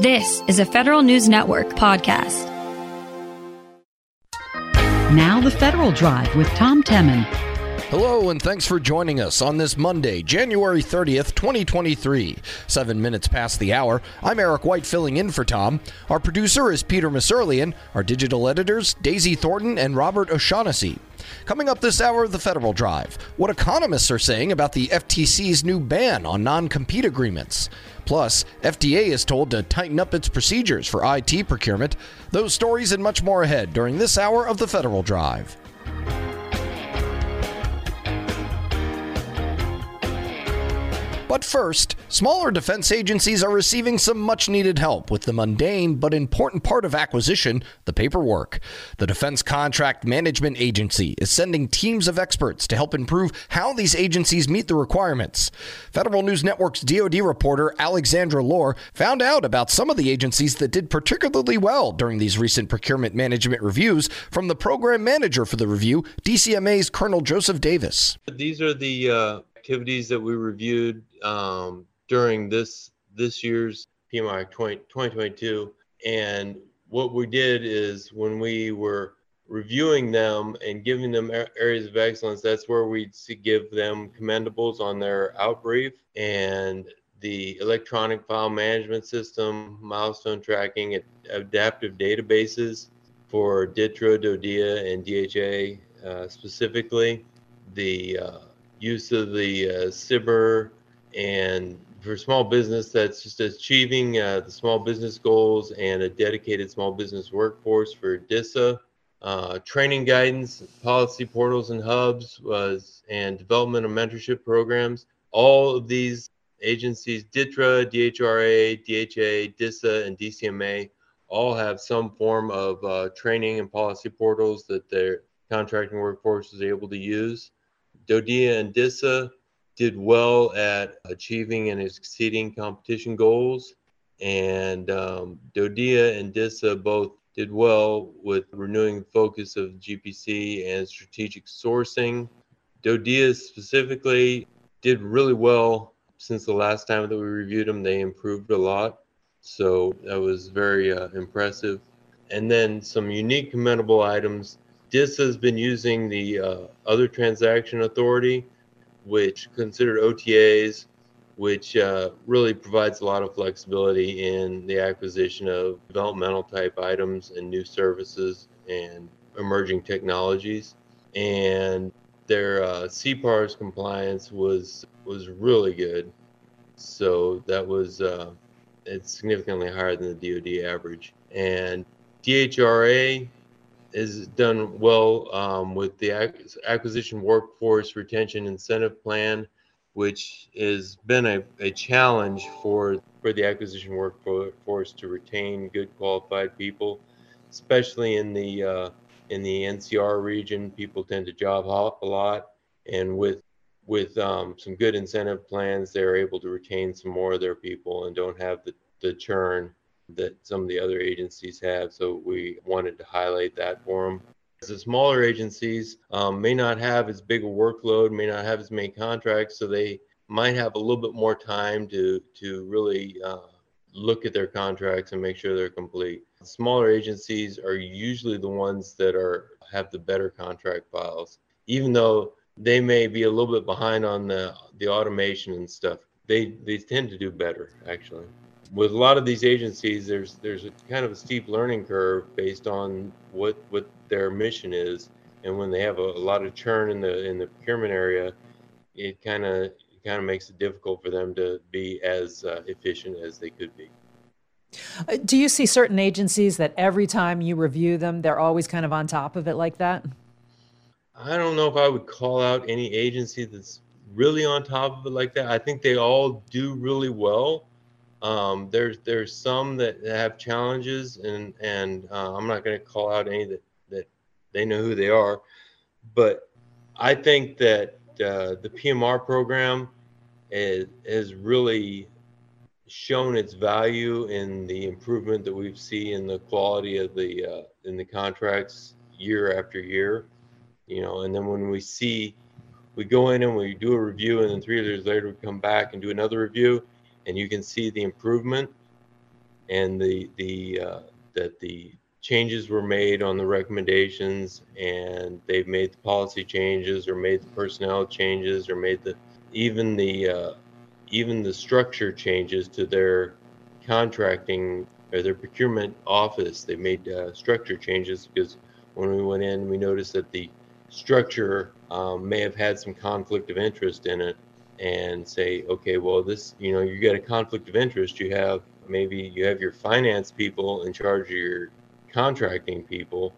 This is a Federal News Network podcast. Now, the Federal Drive with Tom Temin. Hello, and thanks for joining us on this Monday, January 30th, 2023. Seven minutes past the hour. I'm Eric White filling in for Tom. Our producer is Peter Musurlian. Our digital editors, Daisy Thornton and Robert O'Shaughnessy. Coming up this hour of the Federal Drive, what economists are saying about the FTC's new ban on non compete agreements. Plus, FDA is told to tighten up its procedures for IT procurement. Those stories and much more ahead during this hour of the Federal Drive. But first, smaller defense agencies are receiving some much needed help with the mundane but important part of acquisition, the paperwork. The Defense Contract Management Agency is sending teams of experts to help improve how these agencies meet the requirements. Federal News Network's DoD reporter Alexandra Lohr found out about some of the agencies that did particularly well during these recent procurement management reviews from the program manager for the review, DCMA's Colonel Joseph Davis. These are the uh activities that we reviewed um, during this this year's PMI 20, 2022. And what we did is when we were reviewing them and giving them areas of excellence, that's where we'd give them commendables on their outbrief and the electronic file management system, milestone tracking, adaptive databases for DTRA, DODEA, and DHA uh, specifically, the uh, use of the uh, SBIR and for small business that's just achieving uh, the small business goals and a dedicated small business workforce for DISA. Uh, training guidance, policy portals and hubs was and development of mentorship programs. All of these agencies, DTRA, DHRA, DHA, DISA, and DCMA, all have some form of uh, training and policy portals that their contracting workforce is able to use. DODEA and DISA did well at achieving and exceeding competition goals. And um, DODEA and DISA both did well with renewing focus of GPC and strategic sourcing. DODEA specifically did really well since the last time that we reviewed them. They improved a lot. So that was very uh, impressive. And then some unique commendable items DIS has been using the uh, other transaction authority, which considered OTAs, which uh, really provides a lot of flexibility in the acquisition of developmental type items and new services and emerging technologies. And their uh, CPARS compliance was was really good. So that was uh, it's significantly higher than the DoD average. And DHRA has done well um, with the acquisition workforce retention incentive plan, which has been a, a challenge for, for the acquisition workforce to retain good qualified people, especially in the uh, in the NCR region. People tend to job hop a lot, and with with um, some good incentive plans, they're able to retain some more of their people and don't have the, the churn that some of the other agencies have. So we wanted to highlight that for them. The smaller agencies um, may not have as big a workload, may not have as many contracts, so they might have a little bit more time to to really uh, look at their contracts and make sure they're complete. Smaller agencies are usually the ones that are have the better contract files, even though they may be a little bit behind on the the automation and stuff. They they tend to do better actually with a lot of these agencies, there's there's a kind of a steep learning curve based on what what their mission is, and when they have a, a lot of churn in the in the procurement area, it kind of kind of makes it difficult for them to be as uh, efficient as they could be. Uh, do you see certain agencies that every time you review them, they're always kind of on top of it like that? I don't know if I would call out any agency that's really on top of it like that. I think they all do really well um, there's there's some that have challenges, and and uh, I'm not going to call out any that that they know who they are, but I think that uh, the PMR program is, has really shown its value in the improvement that we've seen in the quality of the uh, in the contracts year after year. You know, and then when we see we go in and we do a review, and then three years later we come back and do another review and you can see the improvement. and the the uh, that the changes were made on the recommendations, and they've made the policy changes, or made the personnel changes, or made the even the uh, even the structure changes to their contracting or their procurement office. They made uh, structure changes because when we went in, we noticed that the structure um, may have had some conflict of interest in it and say, okay, well, this, you know, you got a conflict of interest. You have maybe you have your finance people in charge of your contracting people,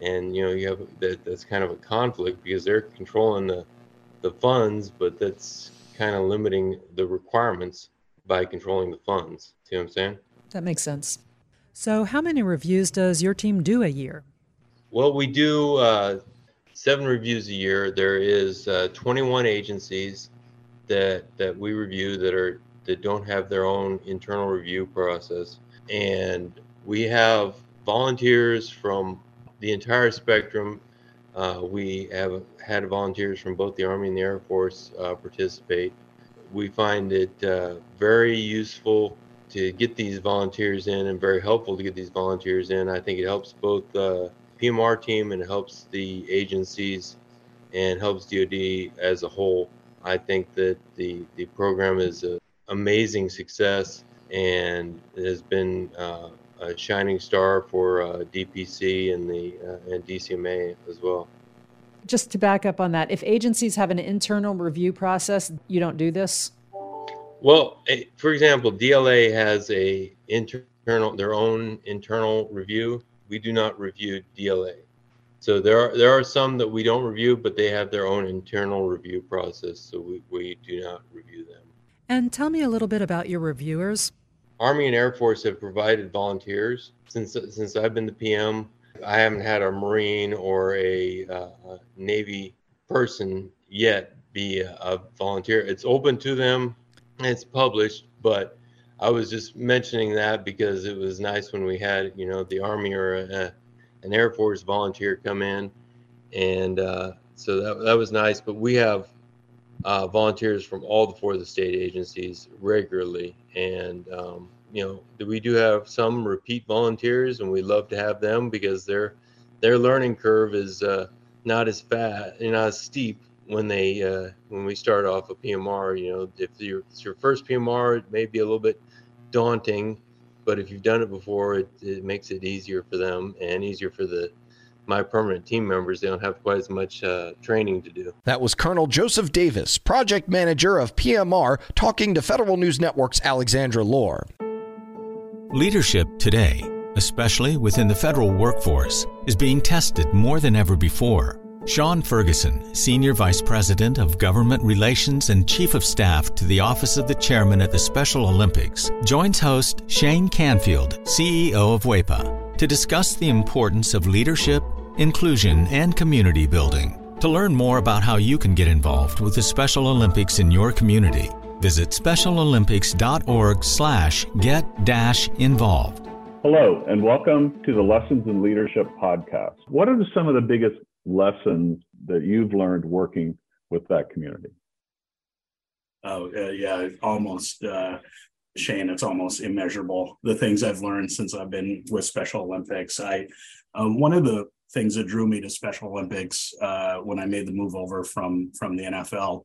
and you know you have that. That's kind of a conflict because they're controlling the the funds, but that's kind of limiting the requirements by controlling the funds. See what I'm saying? That makes sense. So, how many reviews does your team do a year? Well, we do uh, seven reviews a year. There is uh, 21 agencies that that we review that are that don't have their own internal review process, and we have volunteers from the entire spectrum. Uh, we have had volunteers from both the Army and the Air Force uh, participate. We find it uh, very useful to get these volunteers in and very helpful to get these volunteers in. I think it helps both the PMR team and helps the agencies and helps DoD as a whole. I think that the, the program is an amazing success and has been uh, a shining star for uh, DPC and the uh, and DCMA as well. Just to back up on that, if agencies have an internal review process, you don't do this. Well, for example, DLA has a internal their own internal review. We do not review DLA. So there are there are some that we don't review, but they have their own internal review process. So we, we do not review them. And tell me a little bit about your reviewers. Army and Air Force have provided volunteers since since I've been the PM. I haven't had a Marine or a, uh, a Navy person yet be a, a volunteer. It's open to them it's published, but I was just mentioning that because it was nice when we had, you know, the Army or a, an Air Force volunteer come in. And uh, so that, that was nice. But we have uh, volunteers from all the four of the state agencies regularly. And, um, you know, we do have some repeat volunteers, and we love to have them because their their learning curve is uh, not as fat, and not as steep when they uh, when we start off a PMR. You know, if it's your first PMR, it may be a little bit daunting, but if you've done it before, it, it makes it easier for them and easier for the my permanent team members. They don't have quite as much uh, training to do. That was Colonel Joseph Davis, project manager of PMR, talking to Federal News Network's Alexandra Lohr. Leadership today, especially within the federal workforce, is being tested more than ever before. Sean Ferguson, Senior Vice President of Government Relations and Chief of Staff to the Office of the Chairman at the Special Olympics, joins host Shane Canfield, CEO of WEPA, to discuss the importance of leadership, inclusion, and community building. To learn more about how you can get involved with the Special Olympics in your community, visit specialolympics.org slash get dash involved. Hello, and welcome to the Lessons in Leadership podcast. What are some of the biggest lessons that you've learned working with that community? Oh, uh, yeah, almost, uh, Shane, it's almost immeasurable. The things I've learned since I've been with Special Olympics. I, um, one of the things that drew me to Special Olympics uh, when I made the move over from from the NFL